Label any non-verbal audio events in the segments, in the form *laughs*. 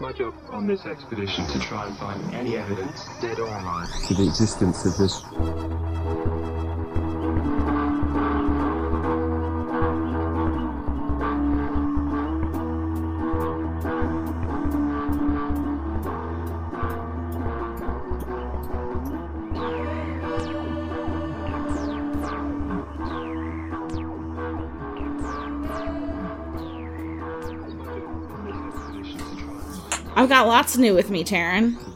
It's my job on this expedition to try and find any evidence, dead or alive. to the existence of this I've got lots new with me, Taryn. *laughs*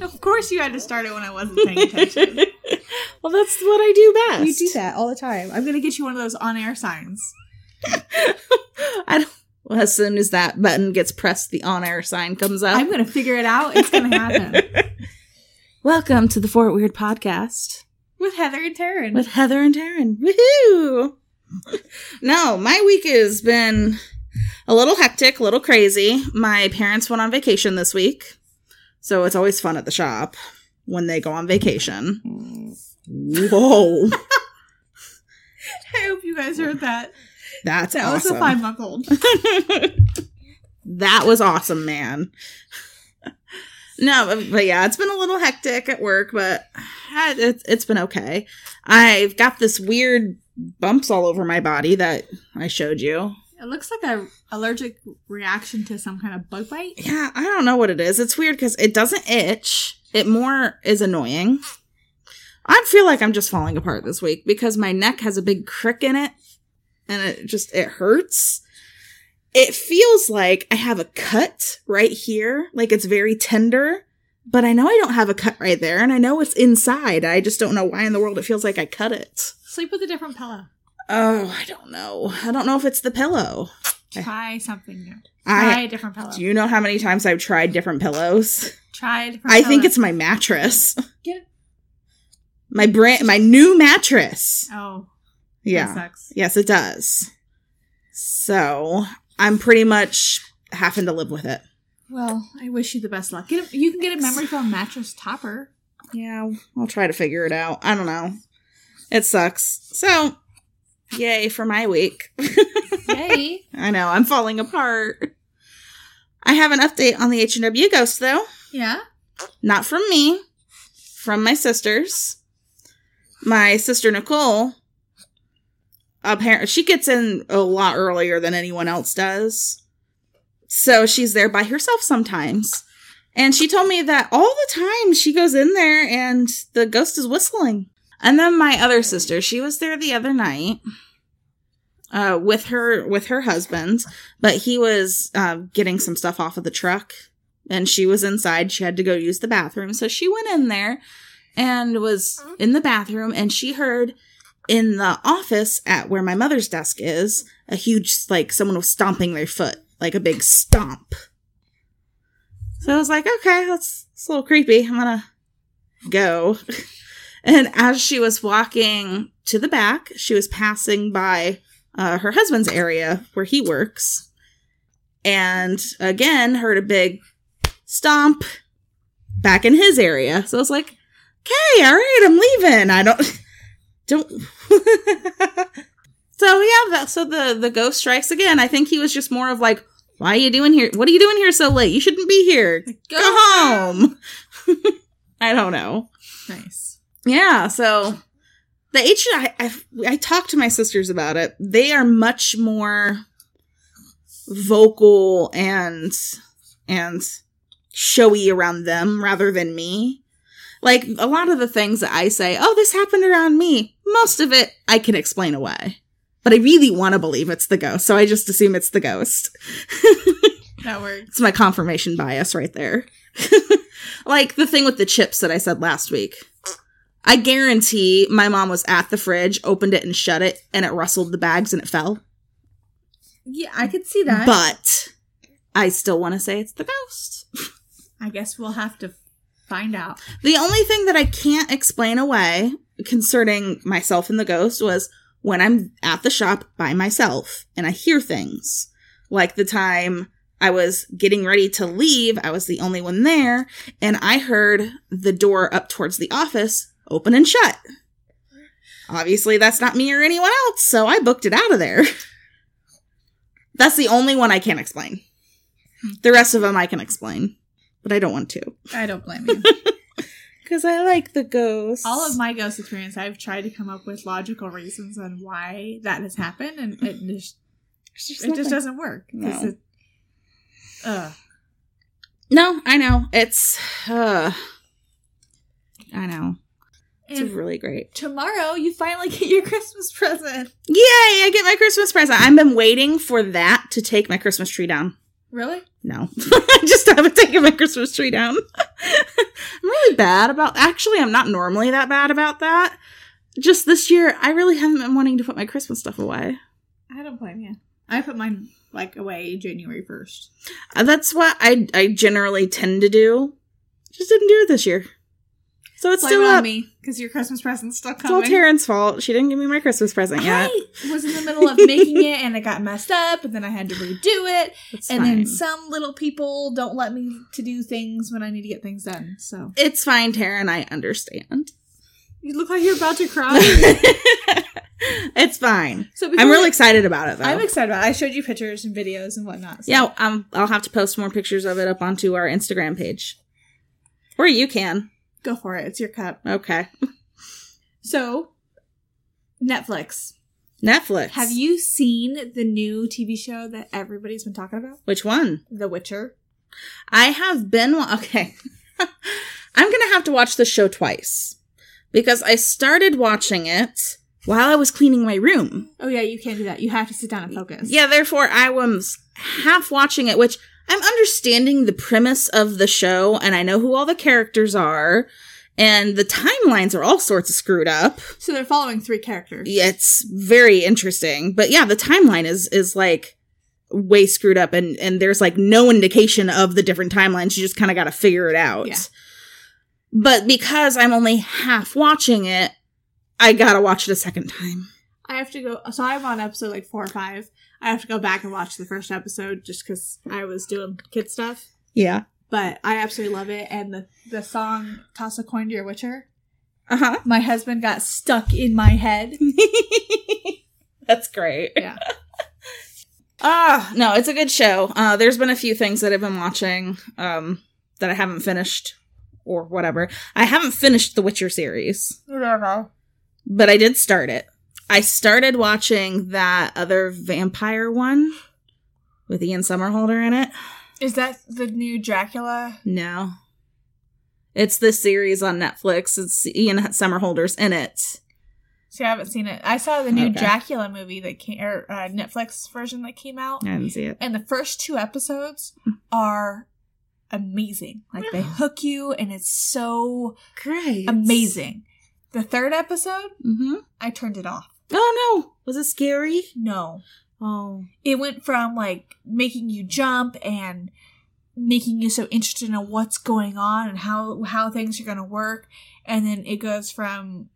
Of course, you had to start it when I wasn't paying attention. *laughs* well, that's what I do best. you do that all the time. I'm gonna get you one of those on-air signs. *laughs* I don't. Well, as soon as that button gets pressed, the on-air sign comes up. I'm gonna figure it out. It's gonna happen Welcome to the Fort Weird Podcast with Heather and Taryn. with Heather and Taryn. Woohoo! no, my week has been a little hectic, a little crazy. My parents went on vacation this week, so it's always fun at the shop when they go on vacation. Whoa, *laughs* I hope you guys heard that. that's That was awesome. a five-month-old. *laughs* that was awesome, man. no, but, yeah, it's been a little hectic at work, but it's it's been okay. I've got this weird bumps all over my body that I showed you. It looks like a allergic reaction to some kind of bug bite. Yeah, I don't know what it is. It's weird because it doesn't itch. It more is annoying. I feel like I'm just falling apart this week because my neck has a big crick in it and it just it hurts. It feels like I have a cut right here, like it's very tender, but I know I don't have a cut right there and I know it's inside. I just don't know why in the world it feels like I cut it. Sleep with a different pillow. Oh, I don't know. I don't know if it's the pillow. Try something new. Try I a different pillow. do you know how many times I've tried different pillows? Different I think it's my mattress. Get My brand my new mattress. Oh, Yeah. Yes, it does. So I'm pretty much having to live with it. Well, I wish you the best luck. Get a, you can get a memory foam mattress topper. Yeah, I'll try to figure it out. I don't know. It sucks. So yay for my week. Yay! *laughs* I know, I'm falling apart. I have an update on the H&W ghost though. yeah. Not from me, from my sisters. My sister Nicole, apparently, she gets in a lot earlier than anyone else does. So she's there by herself sometimes. And she told me that all the time she goes in there and the ghost is whistling. And then my other sister, she was there the other night uh, with her with her husband, but he was uh, getting some stuff off of the truck and she was inside. She had to go use the bathroom. So she went in there and was in the bathroom and she heard in the office at where my mother's desk is a huge, like, someone was stomping their foot, like a big stomp. So I was like, okay, that's, that's a little creepy. I'm gonna go. *laughs* and as she was walking to the back, she was passing by uh, her husband's area where he works. And again, heard a big stomp back in his area. So I was like, okay, all right, I'm leaving. I don't, *laughs* don't. *laughs* so yeah, that, so the, the ghost strikes again. I think he was just more of like, why are you doing here? What are you doing here so late? You shouldn't be here. Go, home. *laughs* I don't know. Nice. Yeah, so the H I, I I talked to my sisters about it. They are much more vocal and and showy around them rather than me. Like a lot of the things that I say, "Oh, this happened around me." Most of it I can explain away. But I really want to believe it's the ghost, so I just assume it's the ghost. *laughs* That works. It's my confirmation bias right there. *laughs* like the thing with the chips that I said last week. I guarantee my mom was at the fridge, opened it and shut it, and it rustled the bags and it fell. Yeah, I could see that. But I still want to say it's the ghost. I guess we'll have to find out. The only thing that I can't explain away concerning myself and the ghost was when I'm at the shop by myself and I hear things. Like the time I was getting ready to leave, I was the only one there, and I heard the door up towards the office open and shut. Obviously, that's not me or anyone else, so I booked it out of there. *laughs* That's the only one I can't explain. The rest of them I can explain, but I don't want to I don't blame you. *laughs* because I like the ghosts. All of my ghost experience, I've tried to come up with logical reasons on why that has happened, and it just just it just doesn't work. No. it- Ugh. No, I know it's. Uh, I know it's And really great. tomorrow, you finally *laughs* get your Christmas present. Yay! I get my Christmas present. I've been waiting for that to take my Christmas tree down. Really? No, *laughs* I just haven't taken my Christmas tree down. *laughs* I'm really bad about. Actually, I'm not normally that bad about that. Just this year, I really haven't been wanting to put my Christmas stuff away. I don't blame you. I put mine like away January first. Uh, That's what I I generally tend to do. Just didn't do it this year, so it's Blame still it on up. me because your Christmas present's still It's all. Taryn's fault. She didn't give me my Christmas present yet. I was in the middle of making it and it got messed up, and then I had to redo it. *laughs* It's and fine. then some little people don't let me to do things when I need to get things done. So it's fine, Taryn. I understand. you look like you're about to cry. *laughs* it's fine. so I'm before really excited about it, though. I'm excited about. it. I showed you pictures and videos and whatnot. so- Yeah, um, I'll have to post more pictures of it up onto our Instagram page. Or you can. Go for it. It's your cup. Okay. So Netflix. Netflix. Have you seen the new TV show that everybody's been talking about? Which one? The Witcher. I have been. Okay. *laughs* I'm going to have to watch the show twice because I started watching it while I was cleaning my room. Oh yeah, you can't do that. You have to sit down and focus. Yeah, therefore, I was half watching it, which I'm understanding the premise of the show and I know who all the characters are. And the timelines are all sorts of screwed up. So they're following three characters. it's very interesting but yeah the timeline is is like way screwed up and and there's like no indication of the different timelines you just kind of got to figure it out Yeah. but because i'm only half watching it i gotta watch it a second time I have to go. So I'm on episode like four or five. I have to go back and watch the first episode just because I was doing kid stuff. yeah But I absolutely love it. And the the song "Toss a Coin to Your Witcher." uh-huh My husband got stuck in my head. *laughs* that's great Yeah. *laughs* ah no it's a good show uh there's been a few things that i've been watching um that i haven't finished or whatever i haven't finished the witcher series Whatever. but I did start it. I started watching that other vampire one with Ian Somerhalder in it. Is that the new Dracula? No. It's the series on Netflix. It's Ian Somerhalder's in it. See, I haven't seen it. I saw the new Okay. Dracula movie that came, or uh, Netflix version that came out, I didn't see it. and the first two episodes are amazing. Like they hook you, and it's so Great. amazing. The third episode, Mm-hmm. I turned it off. Oh no. Was it scary? No, Oh. it went from like making you jump and making you so interested in what's going on and how how things are going to work and then it goes from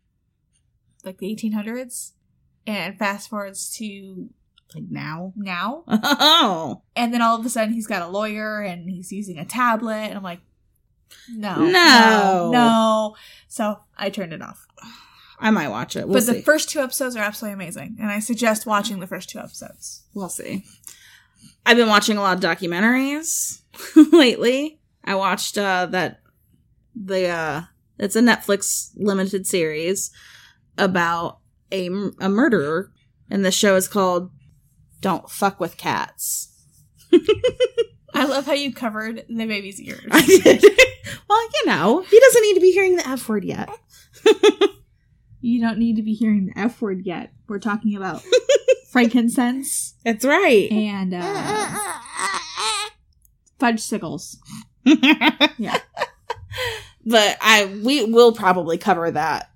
like the 1800s and fast forwards to Like now? now *laughs* Oh. and then all of a sudden he's got a lawyer and he's using a tablet and i'm like no No. no, no. so i turned it off I might watch it. We'll but see. the first two episodes are absolutely amazing and i suggest watching the first two episodes We'll see. I've been watching a lot of documentaries *laughs* lately. I watched uh that the uh it's a Netflix limited series about a a murderer and the show is called Don't Fuck with Cats. *laughs* i love how you covered the baby's ears I did. *laughs* well, you know, he doesn't need to be hearing the F word yet. You don't need to be hearing the F word yet. We're talking about *laughs* frankincense That's right. and uh, fudge sickles. *laughs* yeah. But I we will probably cover that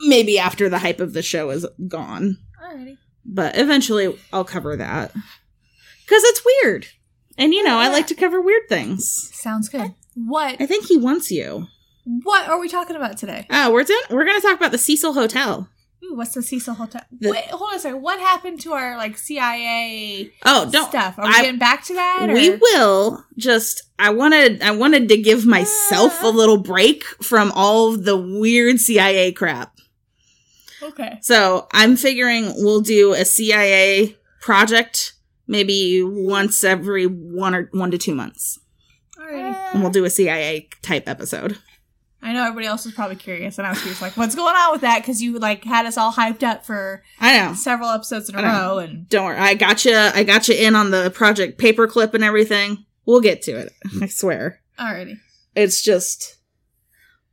maybe after the hype of the show is gone. Alrighty. But eventually I'll cover that. Cuz it's weird. And you know, I like to cover weird things. Sounds good. What I think he wants you. What are we talking about today? Oh, we're done. We're going to talk about the Cecil Hotel. Ooh, what's the Cecil Hotel? The- Wait, hold on a second. What happened to our like CIA Oh, don't stuff? Are we I- getting back to that? Or? We will just I wanted I wanted to give myself a uh. little break from all the weird CIA crap. Okay. So I'm figuring we'll do a CIA project maybe once every one or one to two months. Alrighty. And we'll do a CIA type episode. I know everybody else was probably curious, and I was curious, like, what's going on with that? Because you like had us all hyped up for I know. several episodes in a row, and Don't worry. I got you. I got you in on the project paperclip and everything. We'll get to it. I swear. alrighty. It's just,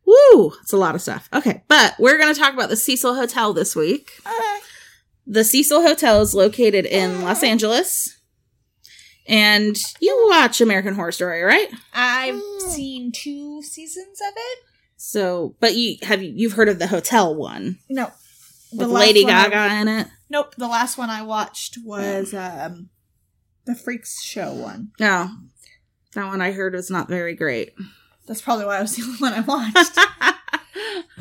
woo! It's a lot of stuff. Okay, but we're gonna talk about the Cecil Hotel this week. The Cecil Hotel is located in Los Angeles, and you watch American Horror Story, right? I've seen two seasons of it. So, but you have you- you've heard of the hotel one No, with last Lady one I- Gaga in it? nope, the last one I watched was um the Freaks Show one. No, that one I heard was not very great. That's probably why I was *laughs* the only one I watched.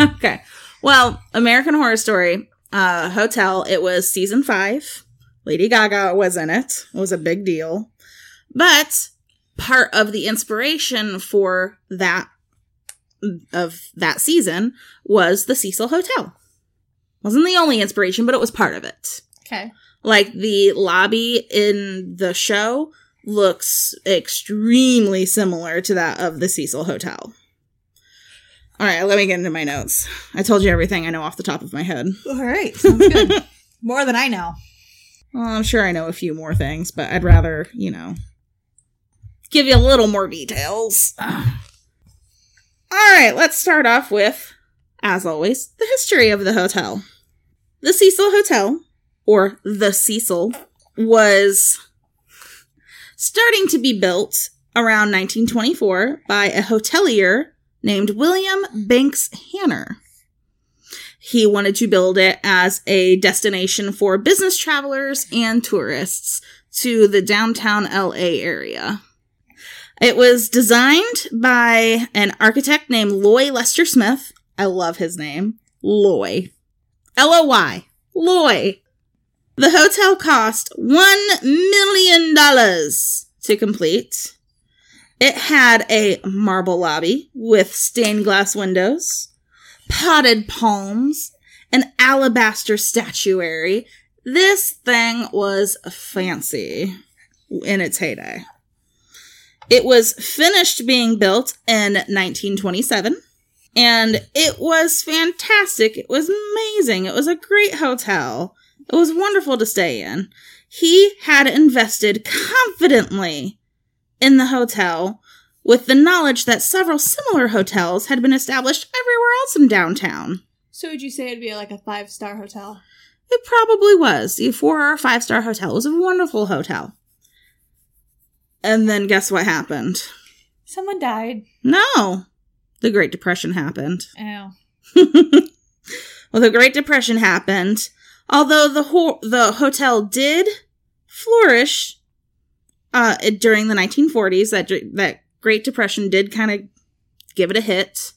*laughs* okay. Well, American Horror Story uh, Hotel, it was season five. Lady Gaga was in it. It was a big deal. But part of the inspiration for that of that season was the Cecil Hotel. Wasn't the only inspiration, but it was part of it. okay. Like the lobby in the show looks extremely similar to that of the Cecil Hotel. All right, let me get into my notes. I told you everything I know off the top of my head. All right, sounds good. *laughs* More than I know. Well, I'm sure I know a few more things, but I'd rather, you know, give you a little more details. *sighs* *sighs* *sighs* All right, let's start off with, as always, the history of the hotel. The Cecil Hotel, or the Cecil, was starting to be built around 1924 by a hotelier named William Banks Hanner. He wanted to build it as a destination for business travelers and tourists to the downtown LA area. It was designed by an architect named Loy Lester Smith. I love his name. Loy. L O Y. Loy. The hotel cost $1 million to complete. It had a marble lobby with stained glass windows, potted palms, an alabaster statuary. This thing was fancy in its heyday. It was finished being built in 1927 and it was fantastic. It was amazing. It was a great hotel. It was wonderful to stay in. He had invested confidently in the hotel with the knowledge that several similar hotels had been established everywhere else in downtown. So would you say it'd be like a five star hotel? It probably was. A four or five star hotel. It was a wonderful hotel. And then guess what happened? Someone died. No. The Great Depression happened. Oh. *laughs* well, the Great Depression happened. Although the ho- the hotel did flourish uh, it- during the 1940s, that that Great Depression did kind of give it a hit.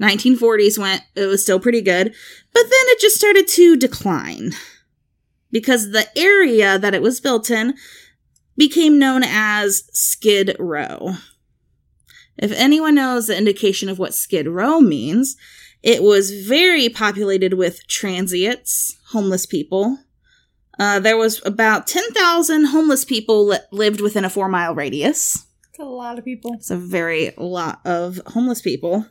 1940s went, it was still pretty good, but then it just started to decline because the area that it was built in became known as Skid Row. If anyone knows the indication of what Skid Row means, it was very populated with transients, homeless people. Uh, there was about 10,000 homeless people that lived within a four mile radius. It's a lot of people. It's a very lot of homeless people.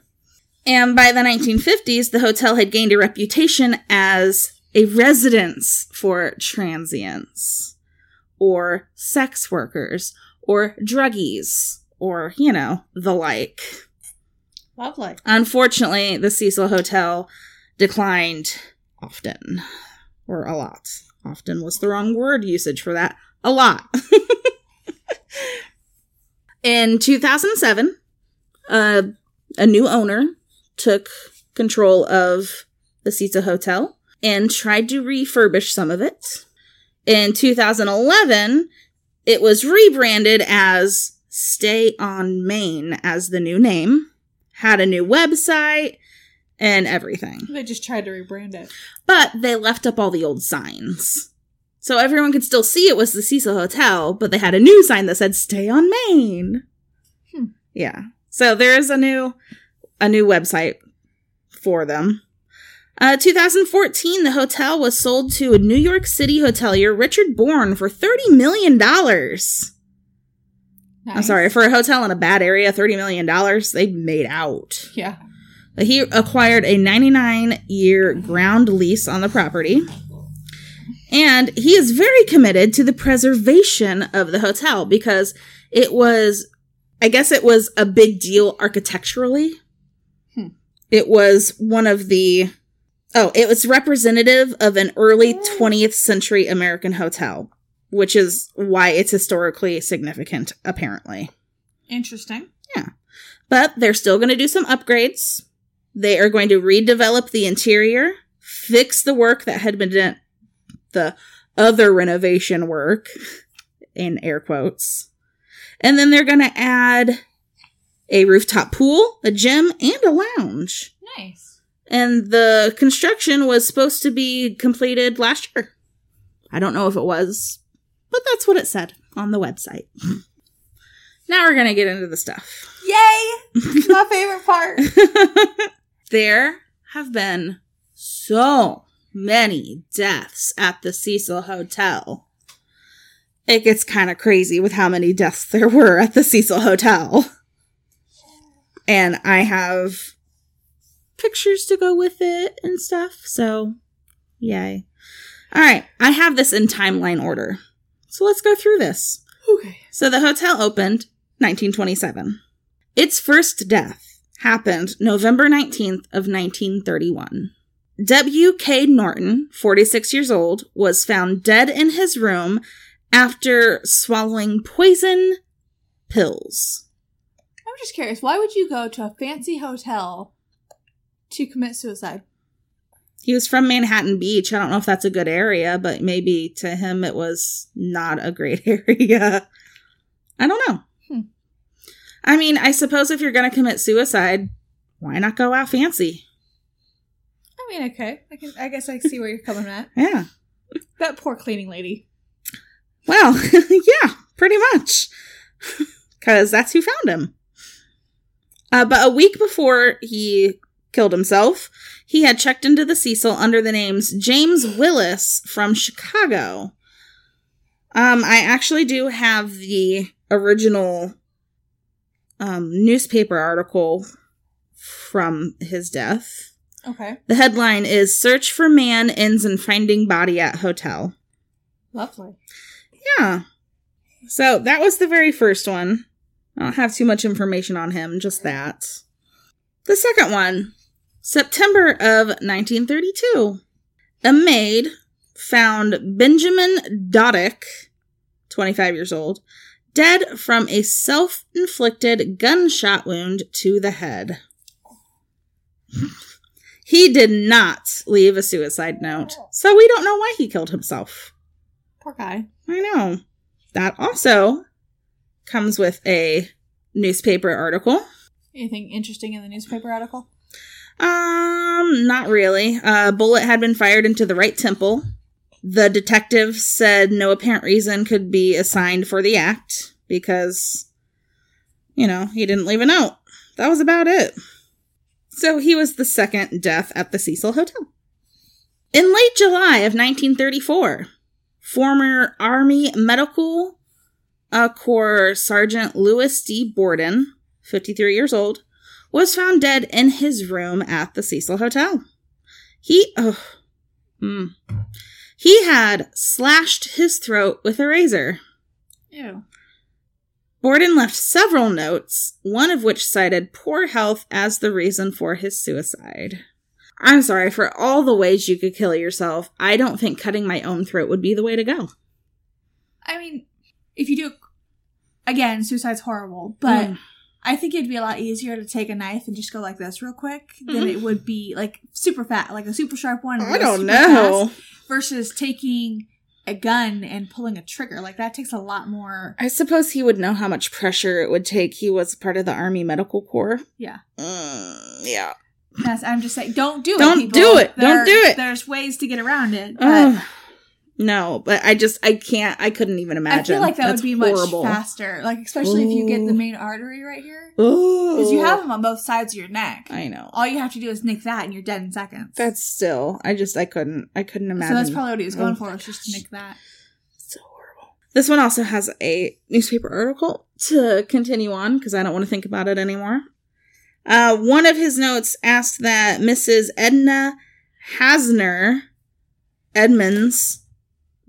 And by the 1950s, the hotel had gained a reputation as a residence for transients, or sex workers, or druggies, or, you know, the like. Lovely. Unfortunately, the Cecil Hotel declined often, or a lot. Often was the wrong word usage for that. A lot. *laughs* In 2007, uh, a new owner took control of the Cecil Hotel and tried to refurbish some of it. In 2011, it was rebranded as Stay on Main as the new name, had a new website, and everything. They just tried to rebrand it. But they left up all the old signs. So everyone could still see it was the Cecil Hotel, but they had a new sign that said "Stay on Main." Hmm. Yeah. So there is a new a new website for them. Uh, 2014, the hotel was sold to a New York City hotelier, Richard Born, for $30 million. I'm sorry, for a hotel in a bad area, $30 million, they made out. Yeah. But He acquired a 99 year ground lease on the property. And he is very committed to the preservation of the hotel because it was, I guess it was a big deal architecturally. Hmm. It was one of the, oh, it was representative of an early 20th century American hotel, which is why it's historically significant, apparently Interesting. Yeah. But they're still going to do some upgrades. They are going to redevelop the interior, fix the work that had been done, the other renovation work, in air quotes. And then they're going to add a rooftop pool, a gym, and a lounge. Nice. And the construction was supposed to be completed last year. I don't know if it was, but that's what it said on the website. *laughs* now we're going to get into the stuff. Yay! My favorite part. *laughs* there have been so many deaths at the Cecil Hotel. It gets kind of crazy with how many deaths there were at the Cecil Hotel. And I have pictures to go with it and stuff, so yay. All right, I have this in timeline order. So let's go through this. Okay. So the hotel opened 1927. Its first death happened November 19th of 1931. W.K. Norton, 46 years old, was found dead in his room after swallowing poison pills. I'm just curious. Why would you go to a fancy hotel to commit suicide? He was from Manhattan Beach. I don't know if that's a good area, but maybe to him it was not a great *laughs* area. I don't know. Hmm. I mean, I suppose if you're going to commit suicide, why not go out fancy? I mean, okay. I can. I guess I see where you're coming at. *laughs* Yeah. That poor cleaning lady. Well, *laughs* yeah, pretty much. Because that's who found him. Uh, but a week before he killed himself, he had checked into the Cecil under the names James Willis from Chicago. Um, I actually do have the original um, newspaper article from his death. Okay. The headline is Search for Man Ends in Finding Body at Hotel. Lovely. Yeah. So that was the very first one. I don't have too much information on him, just that. The second one, September of 1932. A maid found Benjamin Dodich, 25 years old, dead from a self inflicted gunshot wound to the head. he did not leave a suicide note, so we don't know why he killed himself. Poor guy. I know. That also comes with a newspaper article. Anything interesting in the newspaper article? Um, not really. A bullet had been fired into the right temple. The detective said no apparent reason could be assigned for the act because, you know, he didn't leave a note. That was about it. So he was the second death at the Cecil Hotel. In late July of 1934, former Army Medical uh, Corps Sergeant Louis D. Borden, 53 years old, was found dead in his room at the Cecil Hotel. He, oh, mm. he had slashed his throat with a razor. Ew. Borden left several notes, one of which cited poor health as the reason for his suicide. I'm sorry, for all the ways you could kill yourself, I don't think cutting my own throat would be the way to go. I mean, if you do, again, suicide's horrible, but Mm. I think it'd be a lot easier to take a knife and just go like this real quick than it would be like super fat, like a super sharp one. I don't know. fast, versus taking a gun and pulling a trigger. Like that takes a lot more. I suppose he would know how much pressure it would take. He was part of the Army Medical Corps. Yeah. Mm, yeah. That's, I'm just saying, don't do it. Don't do it. Don't There- do it. There's ways to get around it. But. No, but I just I can't I couldn't even imagine. I feel like that That's would be much horrible. faster. Like especially if you get the main artery right here, Because because you have them on both sides of your neck. I know. All you have to do is nick that, and you're dead in seconds. That's still I just I couldn't I couldn't imagine. so that's probably what he was going Oh, for. Was just to nick that. so horrible. This one also has a newspaper article to continue on because I don't want to think about it anymore. Uh, one of his notes asked that Mrs. Edna Hasner Edmonds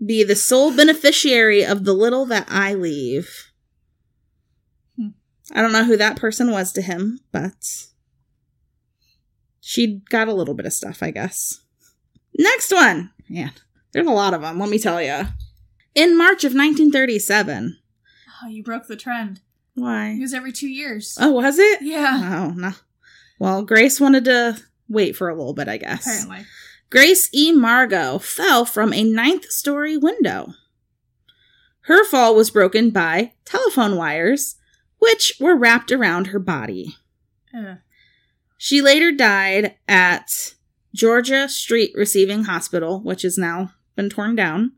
be the sole beneficiary of the little that I leave. Hmm. I don't know who that person was to him, but she got a little bit of stuff, I guess. Next one. Man, there's a lot of them, let me tell you. In March of 1937. Oh, you broke the trend. Why? It was every two years. Oh, was it? yeah, Oh, no. Well, Grace wanted to wait for a little bit, I guess. apparently. Grace E. Margot fell from a ninth story window. Her fall was broken by telephone wires, which were wrapped around her body. Ugh. She later died at Georgia Street Receiving Hospital, which has now been torn down.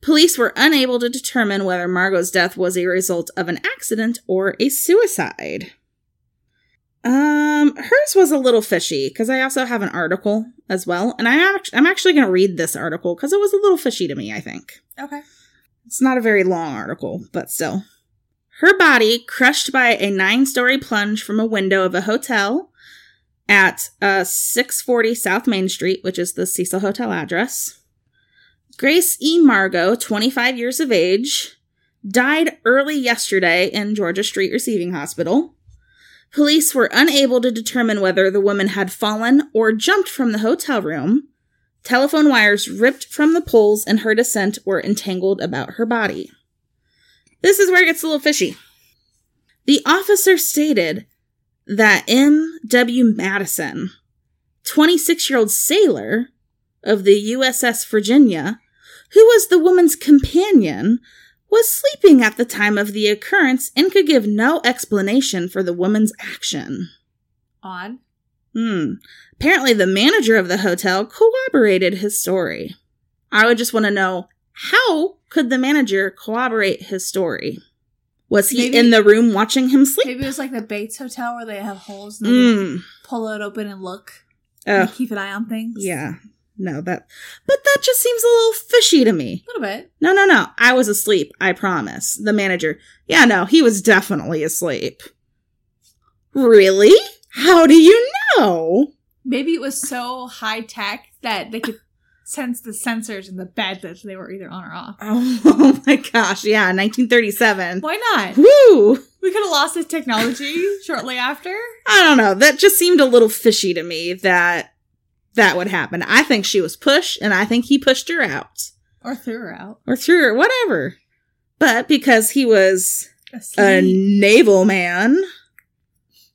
Police were unable to determine whether Margot's death was a result of an accident or a suicide. Um, hers was a little fishy because I also have an article as well, and I am I'm actually going to read this article because it was a little fishy to me. I think Okay. it's not a very long article, but still. Her body crushed by a nine-story plunge from a window of a hotel at uh, 640 South Main Street, which is the Cecil Hotel address. Grace E. Margot, 25 years of age, died early yesterday in Georgia Street Receiving Hospital. Police were unable to determine whether the woman had fallen or jumped from the hotel room. Telephone wires ripped from the poles in her descent were entangled about her body. This is where it gets a little fishy. The officer stated that M.W. Madison, 26 year old sailor of the USS Virginia, who was the woman's companion, was sleeping at the time of the occurrence and could give no explanation for the woman's action. Odd. Hmm. Apparently, the manager of the hotel corroborated his story. I would just want to know how could the manager corroborate his story? Was he Maybe- in the room watching him sleep? Maybe it was like the Bates Hotel where they have holes and they Mm. pull it open and look. And keep an eye on things. yeah. No, that. But that just seems a little fishy to me. A little bit. No, no, no. I was asleep. I promise. The manager. Yeah, no, he was definitely asleep. Really? How do you know? Maybe it was so high tech that they could *laughs* sense the sensors in the bed that they were either on or off. *laughs* Oh, my gosh. Yeah, 1937. Why not? Woo! We could have lost this technology shortly after. I don't know. That just seemed a little fishy to me that that would happen. I think she was pushed and I think he pushed her out Or threw her out. or threw her, whatever. But because he was a naval man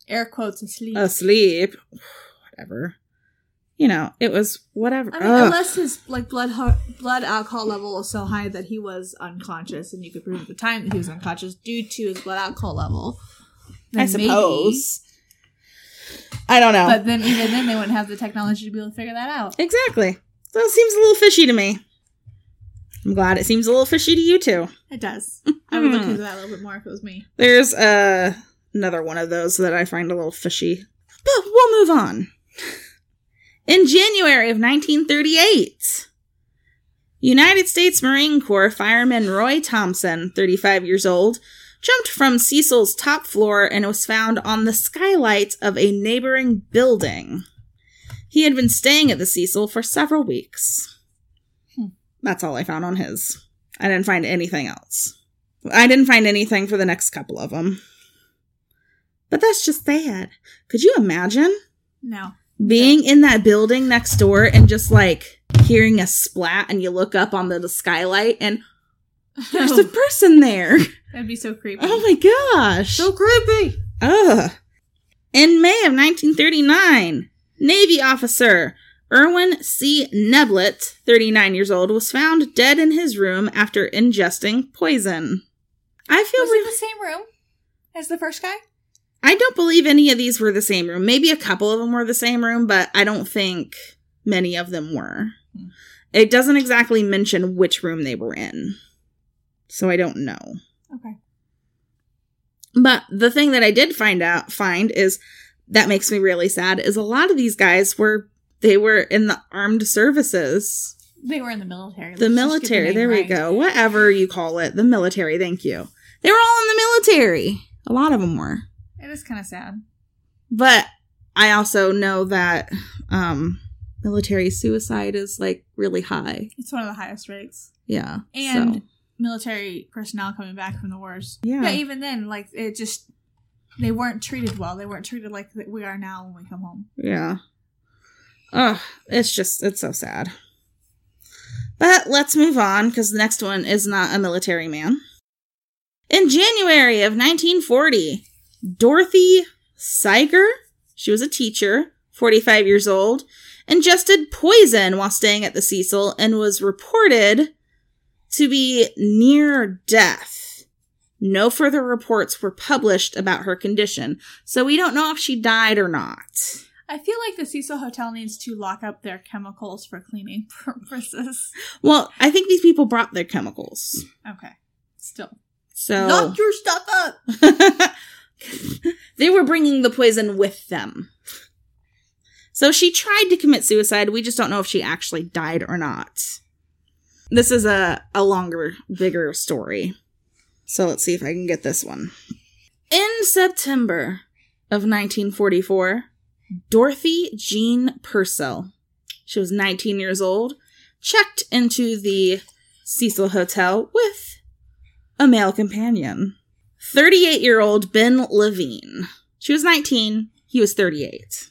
Air quotes asleep. asleep, whatever. You know, it was whatever. I mean, Ugh. unless his like blood ho- blood alcohol level was so high that he was unconscious, and you could prove at the time that he was unconscious due to his blood alcohol level. I suppose. I don't know. But then, even then, they wouldn't have the technology to be able to figure that out. exactly. So it seems a little fishy to me. I'm glad it seems a little fishy to you too. It does. I would look Hmm. into that a little bit more if it was me. There's uh, another one of those that I find a little fishy. But we'll move on. In January of 1938, United States Marine Corps fireman Roy Thompson, 35 years old, jumped from Cecil's top floor and was found on the skylight of a neighboring building. He had been staying at the Cecil for several weeks. Hmm. That's all I found on his. I didn't find anything else. I didn't find anything for the next couple of them. But that's just sad. Could you imagine No. being in that building next door and just like hearing a splat and you look up on the, the skylight and there's a *laughs* person there? That'd be so creepy. Oh my gosh. so creepy. Ugh. In May of 1939, Navy officer Erwin C. Neblett, 39 years old, was found dead in his room after ingesting poison. I feel Was re- it the same room as the first guy? I don't believe any of these were the same room. Maybe a couple of them were the same room, but I don't think many of them were. Hmm. it doesn't exactly mention which room they were in. So I don't know. But the thing that I did find out find is that makes me really sad is a lot of these guys were they were in the armed services. They were in the military. The Let's get military, name there we go. Whatever you call it. The military, thank you. They were all in the military. A lot of them were. It is kind of sad. But I also know that um military suicide is like really high. It's one of the highest rates. Yeah. And so, military personnel coming back from the wars. Yeah. Yeah, even then, like it just they weren't treated well. They weren't treated like we are now when we come home. yeah. Ugh, it's just it's so sad. But let's move on because the next one is not a military man. In January of 1940, Dorothy Seiger, she was a teacher, 45 years old, ingested poison while staying at the Cecil and was reported to be near death. No further reports were published about her condition, so we don't know if she died or not. I feel like the Cecil Hotel needs to lock up their chemicals for cleaning *laughs* purposes. Well, I think these people brought their chemicals. Okay, still So lock your stuff up. *laughs* they were bringing the poison with them. So she tried to commit suicide. We just don't know if she actually died or not. This is a, a longer, bigger story. So let's see if I can get this one. In September of 1944, Dorothy Jean Purcell, she was 19 years old, checked into the Cecil Hotel with a male companion. 38 year old Ben Levine. She was 19, he was 38.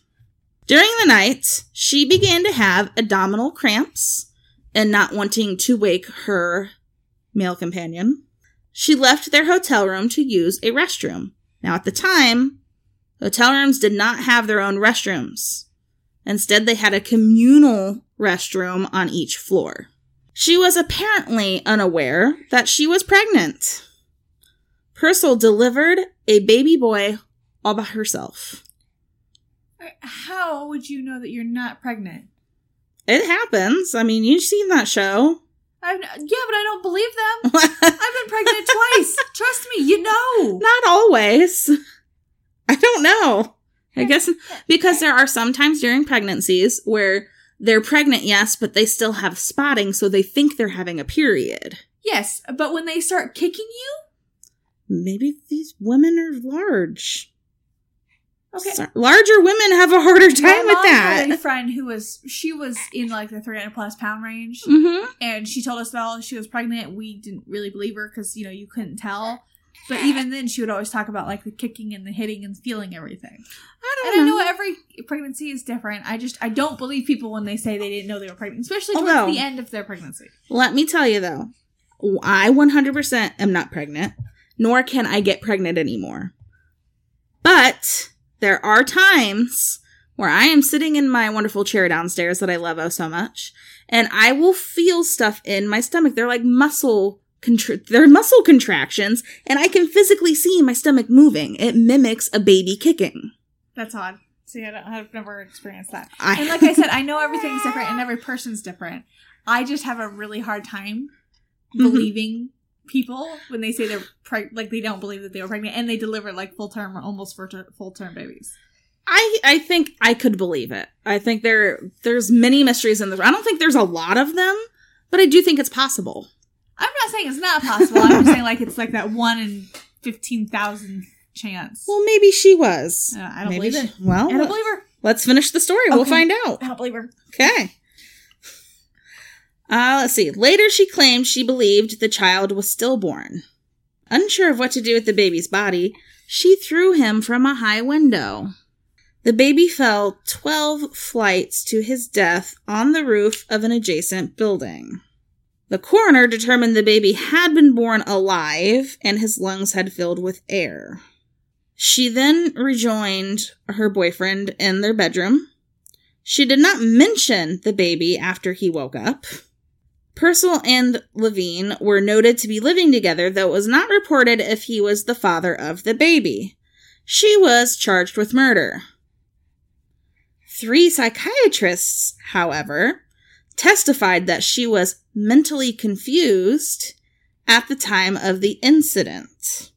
During the night, she began to have abdominal cramps and not wanting to wake her male companion. She left their hotel room to use a restroom. Now, at the time, hotel rooms did not have their own restrooms. Instead, they had a communal restroom on each floor. She was apparently unaware that she was pregnant. Purcell delivered a baby boy all by herself. How would you know that you're not pregnant? It happens. I mean, you've seen that show. I've, yeah, but I don't believe them. *laughs* I've been pregnant twice. Trust me, you know. Not always. I don't know. I guess because there are some times during pregnancies where they're pregnant, yes, but they still have spotting, so they think they're having a period. Yes, but when they start kicking you, Maybe these women are large. Okay. So- larger women have a harder time My with mom had a friend who was she was in like the 300 plus pound range, Mm-hmm. and she told us that all she was pregnant. We didn't really believe her because you know you couldn't tell. But even then, she would always talk about like the kicking and the hitting and feeling everything. I don't I know. know every pregnancy is different. I just I don't believe people when they say they didn't know they were pregnant, especially towards Although- the end of their pregnancy. Let me tell you though, I 100% am not pregnant, nor can I get pregnant anymore. But there are times where I am sitting in my wonderful chair downstairs that I love oh so much, and I will feel stuff in my stomach. They're like muscle contr- they're muscle contractions, and I can physically see my stomach moving. It mimics a baby kicking. That's odd. See, I don't, I've never experienced that. I, And like I said, I know *laughs* everything's different and every person's different. I just have a really hard time believing people when they say they're preg- like they don't believe that they were pregnant and they deliver like full term or almost for full term babies. I I think I could believe it. I think there there's many mysteries in this. I don't think there's a lot of them, but I do think it's possible. I'm not saying it's not possible. I'm just saying like it's like that one in fifteen thousand chance. Well, maybe she was. Uh, I don't maybe believe she- it. Well, I don't believe her. let's finish the story. We'll find out. I don't believe her. Okay. Uh, let's see. Later, she claimed she believed the child was stillborn. Unsure of what to do with the baby's body, she threw him from a high window. The baby fell 12 flights to his death on the roof of an adjacent building. The coroner determined the baby had been born alive and his lungs had filled with air. She then rejoined her boyfriend in their bedroom. She did not mention the baby after he woke up. Purcell and Levine were noted to be living together, though it was not reported if he was the father of the baby. She was charged with murder. Three psychiatrists, however, testified that she was mentally confused at the time of the incident.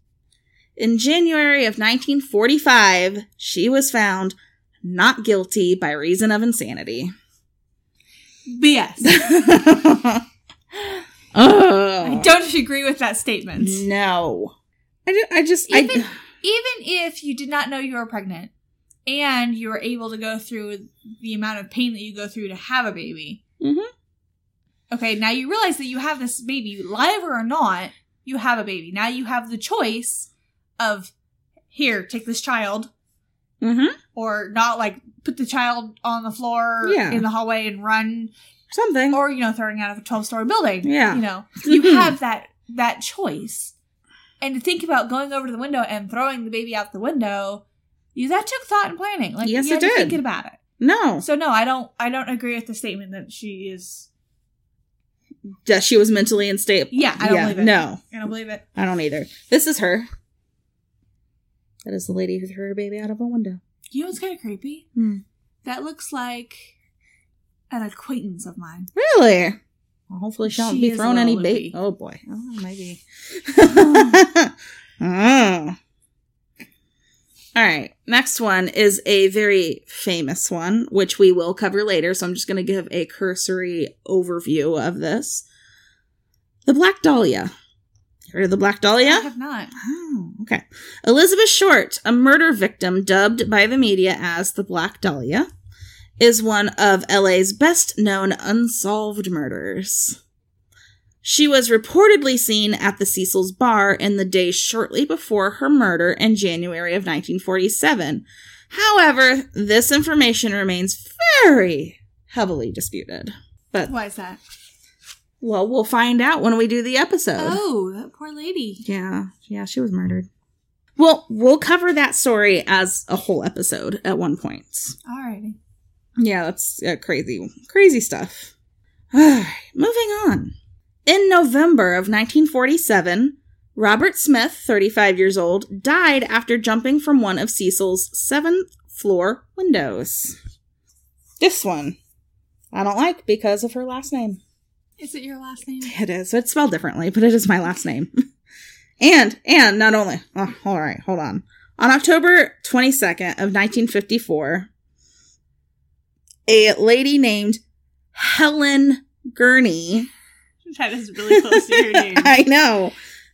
In January of 1945, she was found not guilty by reason of insanity. BS. *laughs* I don't agree with that statement. no. I, ju- I just, Even, I, even if you did not know you were pregnant and you were able to go through the amount of pain that you go through to have a baby. Mhm. Okay, now you realize that you have this baby, live or not, you have a baby. Now you have the choice of here, take this child, Mhm. or not like put the child on the floor Yeah. in the hallway and run, something. or you know, throwing out of a twelve story building. Yeah. You know. You have that that choice. And to think about going over to the window and throwing the baby out the window, you, that took thought and planning. Like Yes, you it had did. thinking about it. no, So no, I don't I don't agree with the statement that she is that she was mentally unstable. Yeah, I don't believe it. No, I don't believe it. I don't either. This is her. That is the lady who threw her baby out of a window. You know what's kinda creepy? Hmm. That looks like an acquaintance of mine. Really? Well, hopefully she won't She be throwing any bait. Oh boy. *laughs* Oh, maybe. oh. *laughs* All right. Next one is a very famous one, which we will cover later. So I'm just going to give a cursory overview of this. The Black Dahlia. Heard of the Black Dahlia? I have not. Oh, okay. Elizabeth Short, a murder victim dubbed by the media as the Black Dahlia, is one of LA's best known unsolved murders. She was reportedly seen at the Cecil's bar in the days shortly before her murder in January of 1947. However, this information remains very heavily disputed. But, Why is that? Well, we'll find out when we do the episode. Oh, that poor lady. Yeah, yeah, she was murdered. Well, we'll cover that story as a whole episode at one point. Alrighty. Yeah, that's uh, crazy, crazy stuff. Moving on. In November of 1947, Robert Smith, 35 years old, died after jumping from one of Cecil's seventh floor windows. This one I don't like because of her last name. Is it your last name? It is. It's spelled differently, but it is my last name. *laughs* and and not only. Oh, all right, hold on. On October 22nd of 1954, a lady named Helen Gurnee That is really close to your *laughs* name. I know.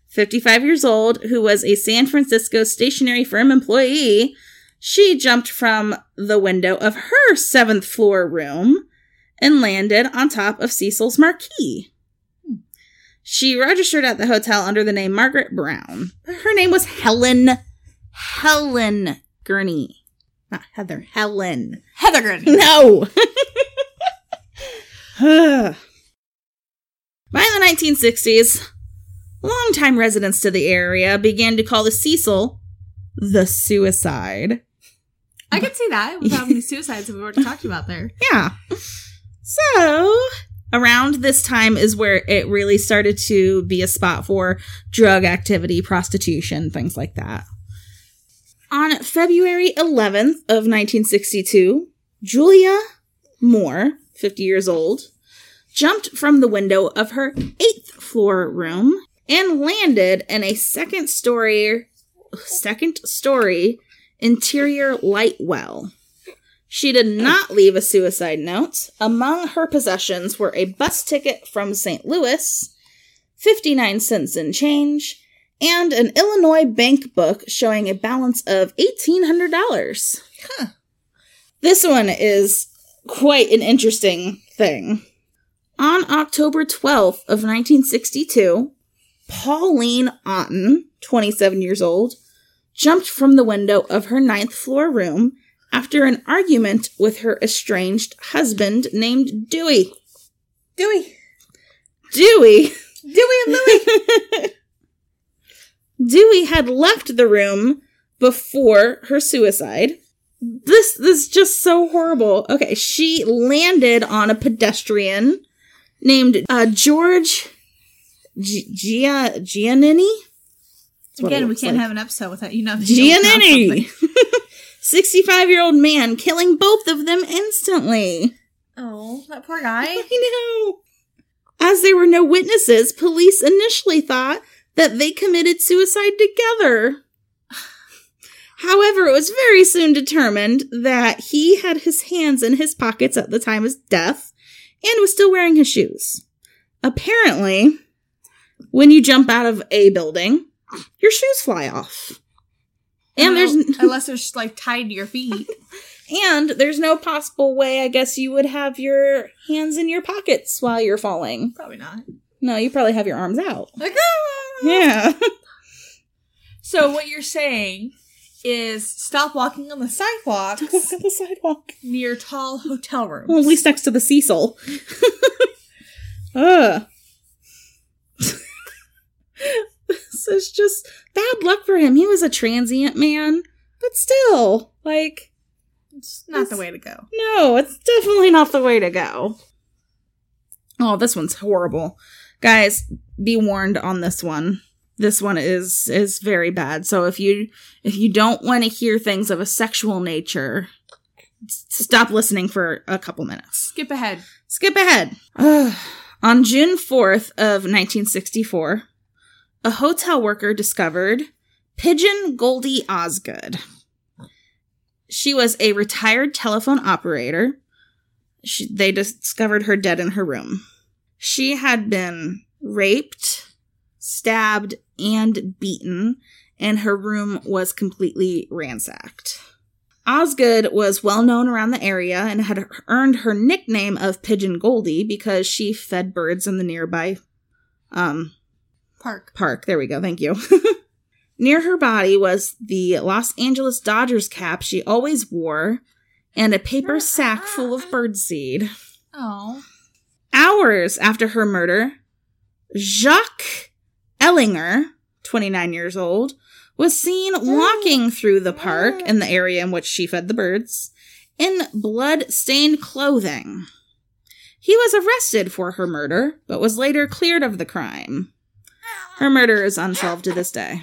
55 years old, who was a San Francisco stationery firm employee, she jumped from the window of her seventh floor room and landed on top of Cecil's marquee. She registered at the hotel under the name Margaret Brown. Her name was Helen. Helen Gurnee. Not Heather. Helen. Heather Gurnee. *laughs* No. *sighs* By the 1960s, longtime residents to the area began to call the Cecil the suicide. I could see that with how many suicides we've already talked about there. Yeah. So, around this time is where it really started to be a spot for drug activity, prostitution, things like that. On February 11th of 1962, Julia Moore, 50 years old, jumped from the window of her eighth floor room and landed in a second story second story interior light well. She did not leave a suicide note. Among her possessions were a bus ticket from St. Louis, 59 cents in change, and an Illinois bank book showing a balance of $1,800. Huh. This one is quite an interesting thing. On October 12th of 1962, Pauline Otton, 27 years old, jumped from the window of her ninth floor room after an argument with her estranged husband named Dewey. Dewey. Dewey. Dewey and Louie. *laughs* Dewey had left the room before her suicide. This this is just so horrible. Okay, she landed on a pedestrian named uh, George G- Gia Giannini. That's what it Again, we can't like. have an episode without you know. you know Giannini. *laughs* something. 65 year old man killing both of them instantly. Oh, that poor guy. *laughs* I know. As there were no witnesses, police initially thought that they committed suicide together. However, it was very soon determined that he had his hands in his pockets at the time of his death and was still wearing his shoes. Apparently, when you jump out of a building, your shoes fly off. And there's unless they're just, like tied to your feet. *laughs* and there's no possible way I guess you would have your hands in your pockets while you're falling. Probably not. No, you probably have your arms out. Like, ah! Yeah. *laughs* So what you're saying is stop walking on the sidewalks Walk on the sidewalk. near tall hotel rooms. Well, at least next to the Cecil. *laughs* Ugh. This is just bad luck for him. He was a transient man, but still, like, it's not the way to go. no, it's definitely not the way to go. Oh, this one's horrible. Guys, be warned on this one. This one is is very bad. So if you if you don't want to hear things of a sexual nature, stop listening for a couple minutes. Skip ahead. Skip ahead. Ugh. On June 4th of 1964, a hotel worker discovered Pigeon Goldie Osgood. She was a retired telephone operator. She, they discovered her dead in her room. She had been raped, stabbed, and beaten, and her room was completely ransacked. Osgood was well known around the area and had earned her nickname of Pigeon Goldie because she fed birds in the nearby um, Park. park. There we go. Thank you. *laughs* Near her body was the Los Angeles Dodgers cap she always wore and a paper sack full of birdseed. Oh. Hours after her murder, Jacques Ehlinger, 29 years old, was seen walking through the park in the area in which she fed the birds in blood stained clothing. He was arrested for her murder, but was later cleared of the crime. Her murder is unsolved to this day.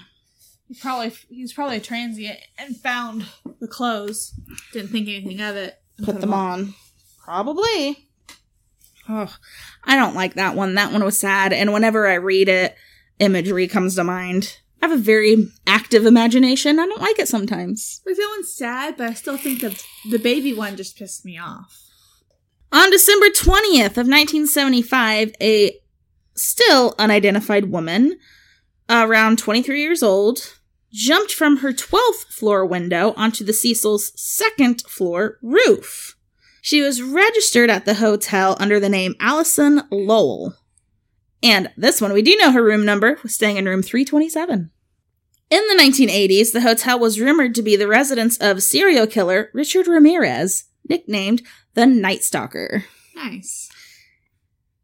He probably he was probably a transient and found the clothes. Didn't think anything of it. and Put them on. Probably. Oh, I don't like that one. That one was sad. And whenever I read it, imagery comes to mind. I have a very active imagination. I don't like it sometimes. Like that one's sad, but I still think that the baby one just pissed me off. On December 20th of 1975, a still unidentified woman, around 23 years old, jumped from her 12th floor window onto the Cecil's second floor roof. She was registered at the hotel under the name Allison Lowell. And this one, we do know her room number, was staying in room 327. In the 1980s, the hotel was rumored to be the residence of serial killer Richard Ramirez, nicknamed the Night Stalker. Nice.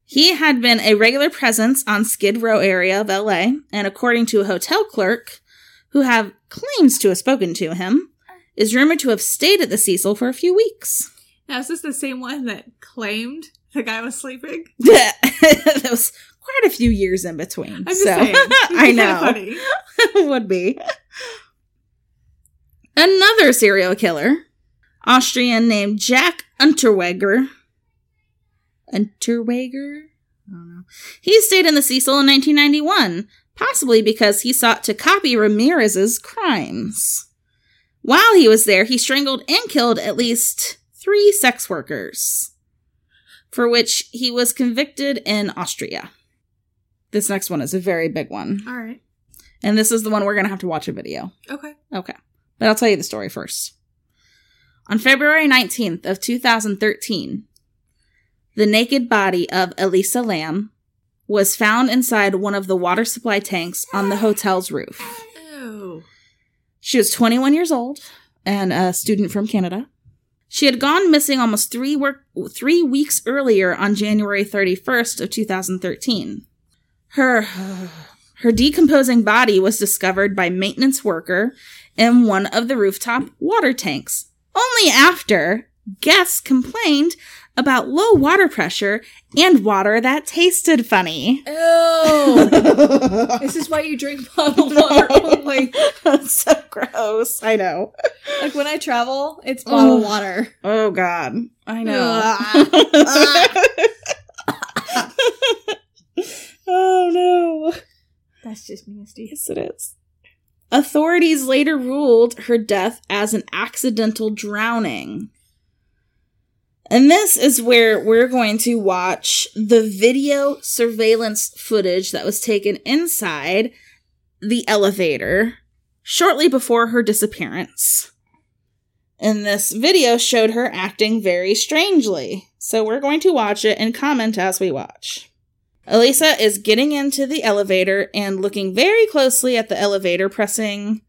He had been a regular presence on Skid Row area of LA, and according to a hotel clerk who have claims to have spoken to him, is rumored to have stayed at the Cecil for a few weeks. Now is this the same one that claimed the guy was sleeping? Yeah, *laughs* that was quite a few years in between. I'm just so saying. *laughs* I know. funny. *laughs* would be. Another serial killer, Austrian named Jack Unterweger. Unterweger? I don't know. He stayed in the Cecil in 1991, possibly because he sought to copy Ramirez's crimes. While he was there, he strangled and killed at least three sex workers, for which he was convicted in Austria. This next one is a very big one. All right. And this is the one we're going to have to watch a video. Okay. Okay. But I'll tell you the story first. On February 19th of 2013, the naked body of Elisa Lam was found inside one of the water supply tanks on the hotel's roof. Ew. She was 21 years old and a student from Canada. She had gone missing almost three work, three weeks earlier on January 31st of 2013. Her her decomposing body was discovered by maintenance worker in one of the rooftop water tanks. Only after guests complained about low water pressure and water that tasted funny. Ew. *laughs* this is why you drink bottled water *laughs* oh only. That's so gross. I know. Like when I travel, it's bottled Ugh. water. Oh God, I know. *laughs* oh no. That's just nasty. Yes, it is. Authorities later ruled her death as an accidental drowning. And this is where we're going to watch the video surveillance footage that was taken inside the elevator shortly before her disappearance. And this video showed her acting very strangely. So we're going to watch it and comment as we watch. Elisa is getting into the elevator and looking very closely at the elevator, pressing.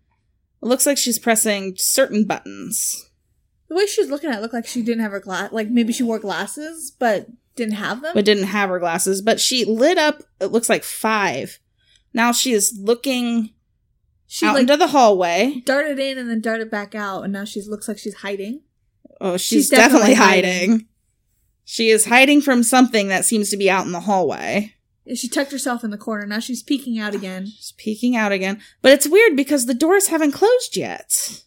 It looks like she's pressing certain buttons. The way she was looking at it looked like she didn't have her glass. Like maybe she wore glasses, but didn't have them. but didn't have her glasses. But she lit up, it looks like five. Now she is looking she out like into the hallway. darted in and then darted back out, and now she looks like she's hiding. Oh, she's, She's definitely, definitely hiding. hiding. She is hiding from something that seems to be out in the hallway. She tucked herself in the corner. Now she's peeking out again. She's peeking out again. But it's weird because the doors haven't closed yet.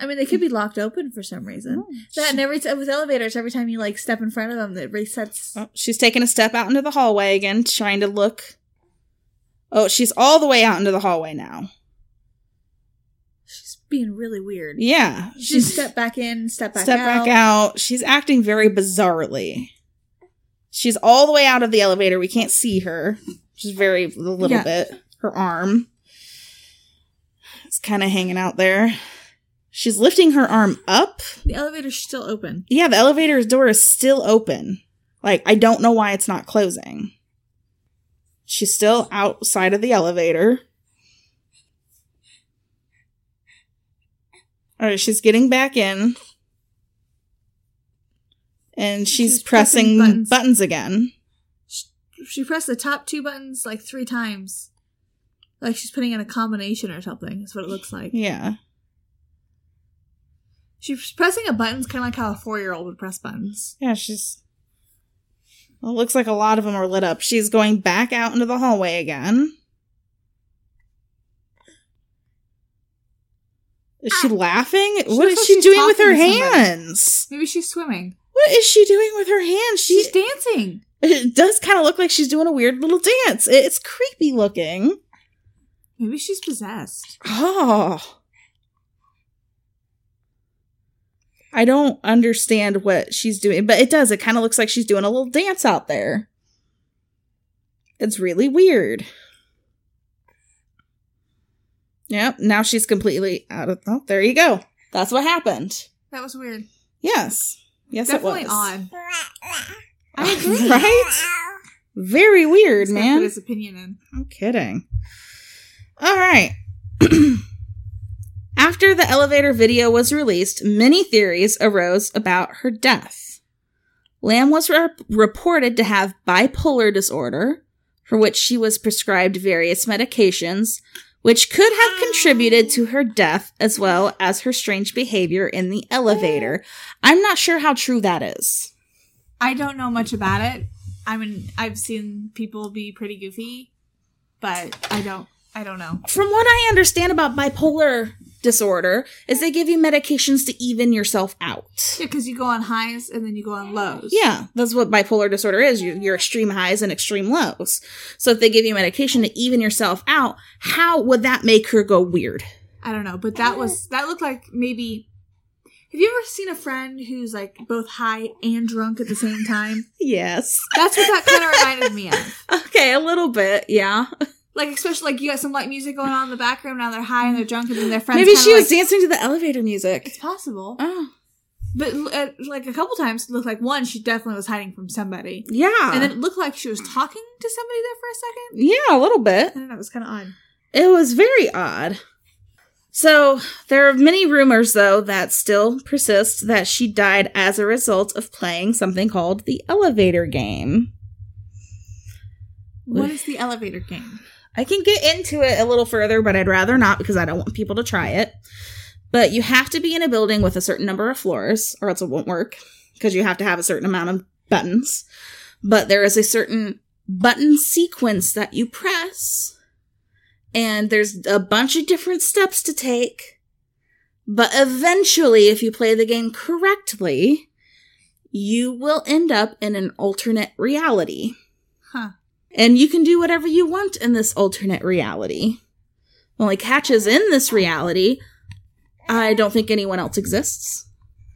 I mean, they could be locked open for some reason. That and every time with elevators, every time you like step in front of them, it resets. Oh, she's taking a step out into the hallway again, trying to look. Oh, she's all the way out into the hallway now. She's being really weird. Yeah. She's She's step back in, step back step out. back out. She's acting very bizarrely. She's all the way out of the elevator. We can't see her. Just very a little Yeah. bit. Her arm. It's kind of hanging out there. She's lifting her arm up. The elevator's still open. Yeah, the elevator's door is still open. Like, I don't know why it's not closing. She's still outside of the elevator. All right, she's getting back in. And she's, She's pressing pressing, buttons. buttons. again. She pressed the top two buttons like three times. Like she's putting in a combination or something. That's what it looks like. Yeah. She's pressing a buttons kind of like how a four year old would press buttons. Yeah, she's. Well, it looks like a lot of them are lit up. She's going back out into the hallway again. Is she ah. laughing? what looks is she doing with her talking to somebody. hands? Maybe she's swimming. What is she doing with her hands? She She's dancing. it does kind of look like she's doing a weird little dance. It's creepy looking. Maybe she's possessed. Oh. I don't understand what she's doing, but it does. It kind of looks like she's doing a little dance out there. It's really weird. Yep, now she's completely out of. Oh, there you go. That's what happened. That was weird. Yes. Yes, Definitely it was. odd. I agree. right? Very weird, He's man. Put his opinion in. I'm kidding. All right. *clears throat* After the elevator video was released, many theories arose about her death. Lam was rep- reported to have bipolar disorder, for which she was prescribed various medications, which could have contributed to her death as well as her strange behavior in the elevator. I'm not sure how true that is. I don't know much about it. I mean, I've seen people be pretty goofy, but I don't. I don't know. From what I understand about bipolar disorder, is they give you medications to even yourself out. Yeah, because you go on highs and then you go on lows. Yeah, that's what bipolar disorder is. You, your extreme highs and extreme lows. So if they give you medication to even yourself out, how would that make her go weird? I don't know, but that was that looked like maybe. Have you ever seen a friend who's like both high and drunk at the same time? *laughs* Yes. That's what that kind of reminded me of. *laughs* Okay, a little bit, yeah. Like especially like you got some light music going on in the background. Now they're high and they're drunk, and then their friends. Maybe she was like, dancing to the elevator music. It's possible, Oh, but uh, like a couple times, it looked like one she definitely was hiding from somebody, yeah. and then it looked like she was talking to somebody there for a second. yeah, a little bit. I don't know. It was kind of odd. It was very odd. So, there are many rumors, though, that still persist that she died as a result of playing something called the elevator game. What is the elevator game? I can get into it a little further, but I'd rather not because I don't want people to try it. But you have to be in a building with a certain number of floors, or else it won't work. because you have to have a certain amount of buttons. But there is a certain button sequence that you press, and there's a bunch of different steps to take. But eventually, if you play the game correctly, you will end up in an alternate reality. Huh. And you can do whatever you want in this alternate reality. Only catches in this reality, I don't think anyone else exists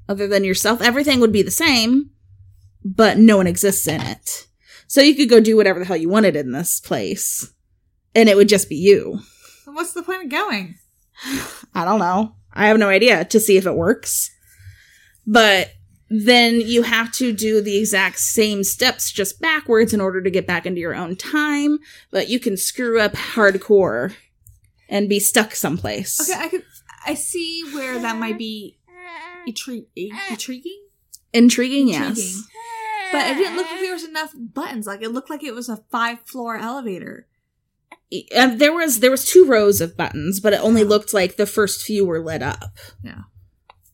other than yourself. Everything would be the same, but no one exists in it. So you could go do whatever the hell you wanted in this place, and it would just be you. What's the point of going? *sighs* I don't know. I have no idea to see if it works. But then you have to do the exact same steps just backwards in order to get back into your own time. But you can screw up hardcore and be stuck someplace. Okay, I could. I see where that might be intri- intriguing. Intriguing, yes. Intriguing. But it didn't look like there was enough buttons. Like it looked like it was a five floor elevator. And uh, there was there was two rows of buttons, but it only looked like the first few were lit up. Yeah.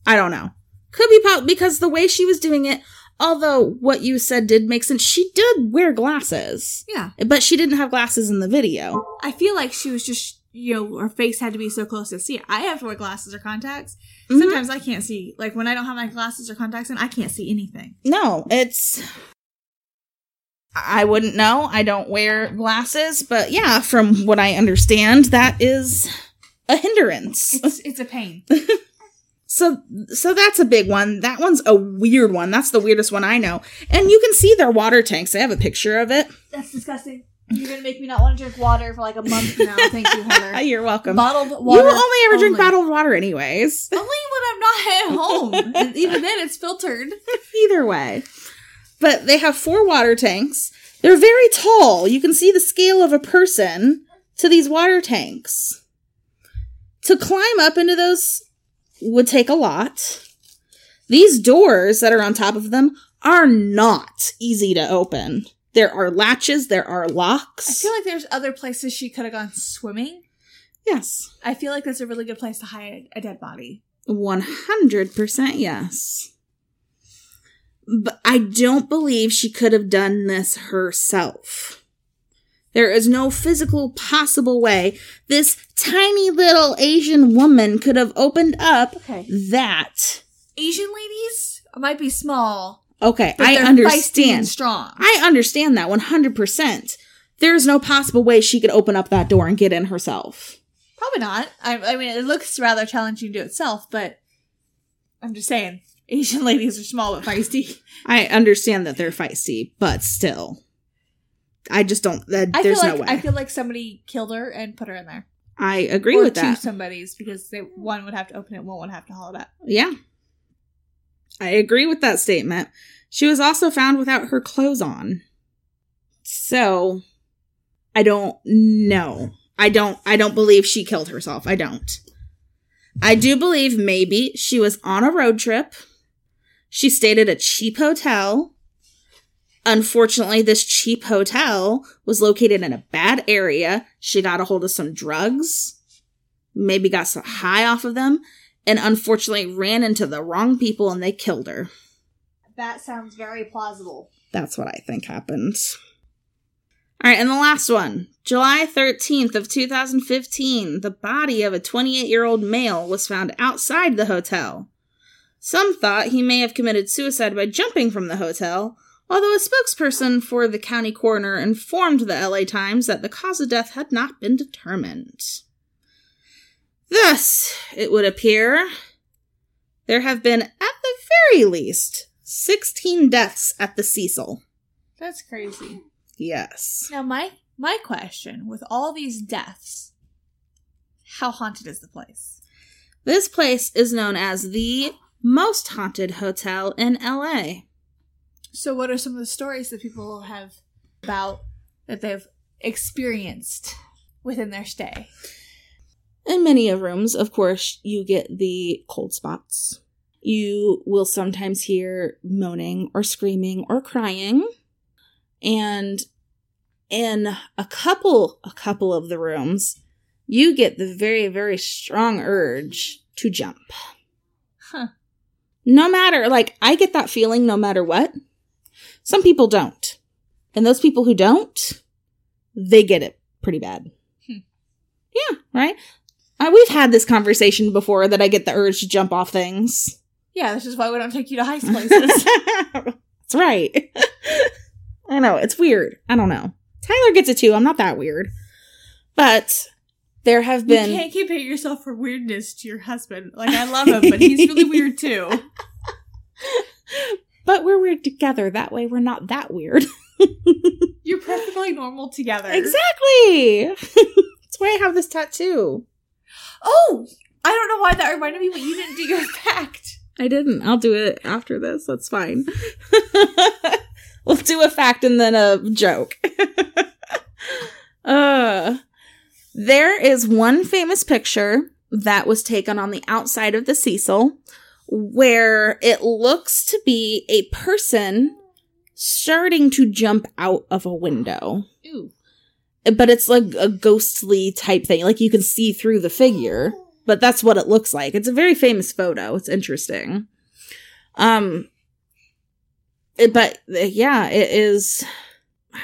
I don't know. Could be po- because the way she was doing it. Although what you said did make sense, she did wear glasses, Yeah. but she didn't have glasses in the video. I feel like she was just, you know, her face had to be so close to see it. I have to wear glasses or contacts. Mhm. Sometimes I can't see. Like when I don't have my glasses or contacts in, I can't see anything. No, it's. I wouldn't know. I don't wear glasses, but yeah, from what I understand, that is a hindrance. It's it's a pain. *laughs* So so that's a big one. That one's a weird one. That's the weirdest one I know. And you can see their water tanks. I have a picture of it. That's disgusting. You're gonna make me not want to drink water for like a month now. Thank you, Heather. *laughs* You're welcome. Bottled water. you will only ever drink bottled water anyways. *laughs* Only when I'm not at home. Even then, it's filtered. *laughs* Either way. But they have four water tanks. They're very tall. You can see the scale of a person to these water tanks. To climb up into those would take a lot. These doors that are on top of them are not easy to open. There are latches, there are locks. I feel like there's other places she could have gone swimming. yes. I feel like that's a really good place to hide a dead body. 100% yes. But I don't believe she could have done this herself. There is no physical possible way this tiny little Asian woman could have opened up Okay. that. Asian ladies might be small, Okay, I understand. strong. I understand that 100%. There's no possible way she could open up that door and get in herself. Probably not. I, I mean, it looks rather challenging to itself, but I'm just saying, Asian *laughs* ladies are small but feisty. I understand that they're feisty, but still. I just don't. That, I there's feel no way. I feel like somebody killed her and put her in there. I agree or with two that. somebody's because they one would have to open it, one would have to haul it up. Yeah. I agree with that statement. She was also found without her clothes on. So I don't know. I don't I don't believe she killed herself. I don't. I do believe maybe she was on a road trip. She stayed at a cheap hotel. Unfortunately, this cheap hotel was located in a bad area. She got a hold of some drugs, maybe got some high off of them, and unfortunately ran into the wrong people and they killed her. That sounds very plausible. That's what I think happened. All right, and the last one. July 13th of 2015, the body of a 28-year-old male was found outside the hotel. Some thought he may have committed suicide by jumping from the hotel, although a spokesperson for the county coroner informed the LA Times that the cause of death had not been determined. Thus, it would appear there have been, at the very least, 16 deaths at the Cecil. That's crazy. Yes. Now, my my question with all these deaths, how haunted is the place? This place is known as the most haunted hotel in LA. So, what are some of the stories that people have about that they've experienced within their stay? In many of rooms, of course, you get the cold spots. You will sometimes hear moaning or screaming or crying. And in a couple a couple of the rooms, you get the very very strong urge to jump. Huh. No matter, like, I get that feeling no matter what. Some people don't. And those people who don't, they get it pretty bad. Hmm. Yeah, right? Uh, we've had this conversation before that I get the urge to jump off things. Yeah, this is why we don't take you to heist *laughs* places. That's right. *laughs* I know, it's weird. I don't know. Tyler gets it too. I'm not that weird. But there have been. you can't compare yourself for weirdness to your husband. Like I love him, but he's really weird too. *laughs* But we're weird together. That way we're not that weird. *laughs* You're perfectly normal together. exactly. *laughs* That's why I have this tattoo. Oh, I don't know why that reminded me, but you didn't do your *laughs* fact. I didn't. I'll do it after this. That's fine. we'll do a fact and then a joke. uh, there is one famous picture that was taken on the outside of the Cecil where it looks to be a person starting to jump out of a window. But it's like a ghostly type thing. Like you can see through the figure but that's what it looks like. It's a very famous photo. It's interesting. Um, it- but yeah, it is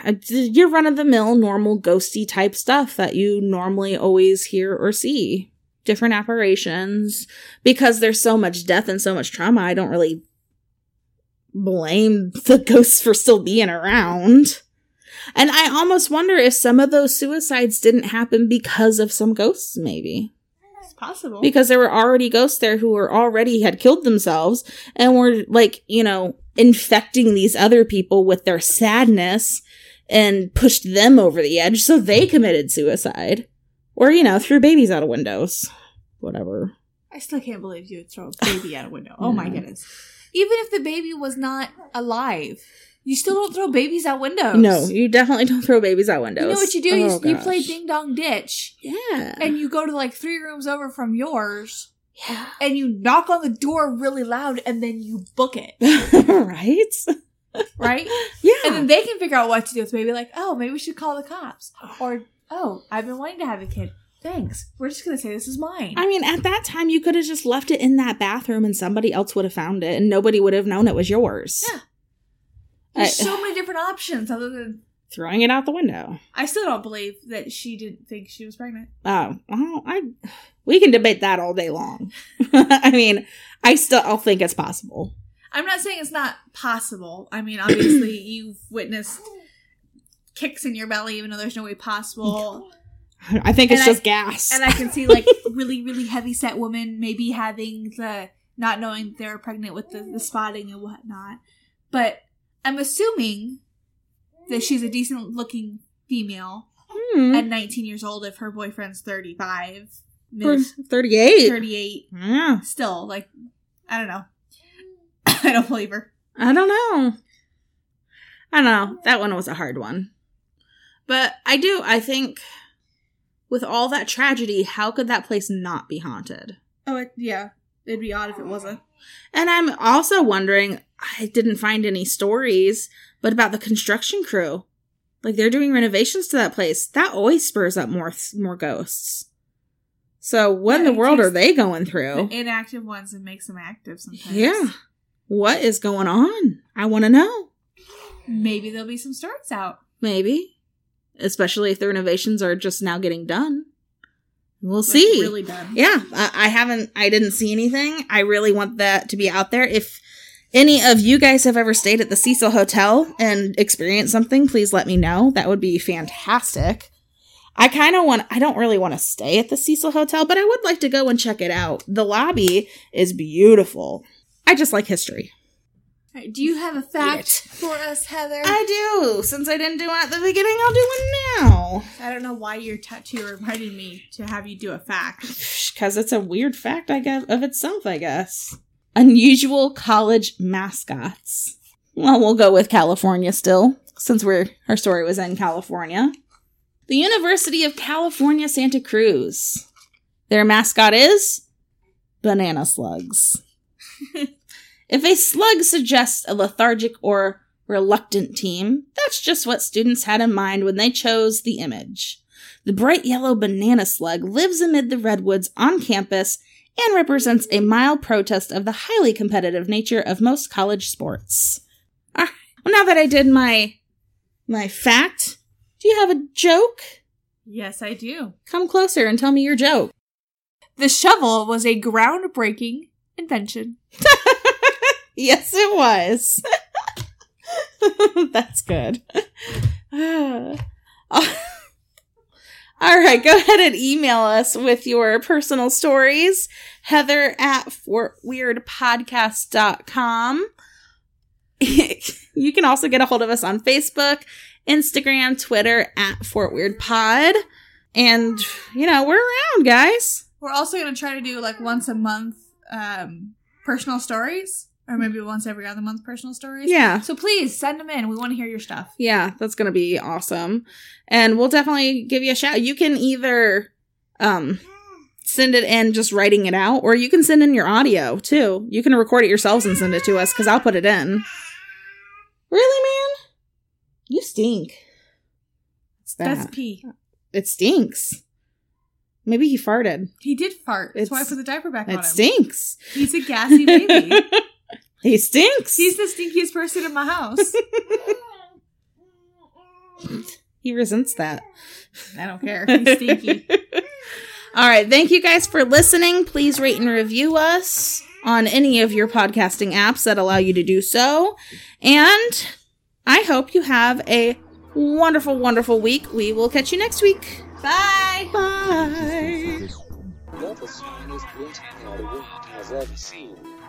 uh, your run of the mill, normal ghosty type stuff that you normally always hear or see. Different apparitions because there's so much death and so much trauma. I don't really blame the *laughs* ghosts for still being around. And I almost wonder if some of those suicides didn't happen because of some ghosts, maybe It's possible. because there were already ghosts there who were already had killed themselves and were like you know infecting these other people with their sadness and pushed them over the edge so they committed suicide or you know threw babies out of windows whatever I still can't believe you would throw a baby out a window. Oh my *laughs* goodness. Even if the baby was not alive, you still don't throw babies out windows. no you definitely don't throw babies out windows You know what you do? You, Oh, you gosh. play ding dong ditch, yeah and you go to like three rooms over from yours, yeah and you knock on the door really loud, and then you book it, *laughs* right right? *laughs* yeah And then they can figure out what to do with the baby. Like, oh, maybe we should call the cops, or oh, I've been wanting to have a kid. Thanks. We're just gonna say this is mine. I mean, at that time, you could have just left it in that bathroom and somebody else would have found it and nobody would have known it was yours. Yeah. There's I- so *sighs* many different options other than. Throwing it out the window. I still don't believe that she didn't think she was pregnant. Oh, well, I, we can debate that all day long. *laughs* I mean, I still, I'll think it's possible. I'm not saying it's not possible. I mean, obviously, *clears throat* you've witnessed kicks in your belly, even though there's no way possible. I think it's And I- just gas. And I can see like *laughs* really, really heavy set women maybe having the not knowing they're pregnant with the, the spotting and whatnot. But I'm assuming that she's a decent looking female Hmm. at 19 years old if her boyfriend's 35, mid 38. 38. Yeah. Still, like, I don't know. *laughs* I don't believe her. I don't know. I don't know. That one was a hard one. But I do, I think, with all that tragedy, how could that place not be haunted? Oh, it, yeah. It'd be odd if it wasn't. And I'm also wondering, I didn't find any stories, but about the construction crew. Like they're doing renovations to that place. That always spurs up more more ghosts. So what in the world are they going through? The inactive ones and makes them active sometimes. Yeah. What is going on? I want to know. Maybe there'll be some stories out. Maybe. Especially if the renovations are just now getting done. We'll Like, see. Really done. Yeah, I, I haven't, I didn't see anything. I really want that to be out there. If any of you guys have ever stayed at the Cecil Hotel and experienced something, please let me know. That would be fantastic. I kind of want, I don't really want to stay at the Cecil Hotel, but I would like to go and check it out. The lobby is beautiful. I just like history. Right, do you have a fact for us, Heather? I do. Since I didn't do it at the beginning, I'll do one now. I don't know why your tattoo reminded me to have you do a fact. Because it's a weird fact, I guess, of itself, I guess. Unusual college mascots. Well, we'll go with California still, since we're our story was in California. The University of California, Santa Cruz. Their mascot is banana slugs. *laughs* if a slug suggests a lethargic or reluctant team, that's just what students had in mind when they chose the image. The bright yellow banana slug lives amid the redwoods on campus and represents a mild protest of the highly competitive nature of most college sports. Right. Well, now that I did my my fact, do you have a joke? Yes, I do. Come closer and tell me your joke. The shovel was a groundbreaking invention. *laughs* yes, it was. *laughs* That's good. *sighs* All right, go ahead and email us with your personal stories. Heather at fortweirdpodcast.com. *laughs* you can also get a hold of us on Facebook, Instagram, Twitter at Fort Weird Pod. And, you know, we're around, guys. We're also going to try to do like once a month um, personal stories, or maybe once every other month personal stories. Yeah. So please send them in. We want to hear your stuff. Yeah, that's going to be awesome. And we'll definitely give you a shout. You can either um send it in just writing it out or you can send in your audio too. You can record it yourselves and send it to us cuz I'll put it in. Really, man? You stink. What's that? That's pee. it stinks. Maybe he farted. He did fart. That's why I put the diaper back on It stinks. He's a gassy baby. *laughs* he stinks. He's the stinkiest person in my house. he resents that. I don't care. He's stinky. All right. Thank you guys for listening. Please rate and review us on any of your podcasting apps that allow you to do so. And I hope you have a wonderful, wonderful week. We will catch you next week. Bye. Bye.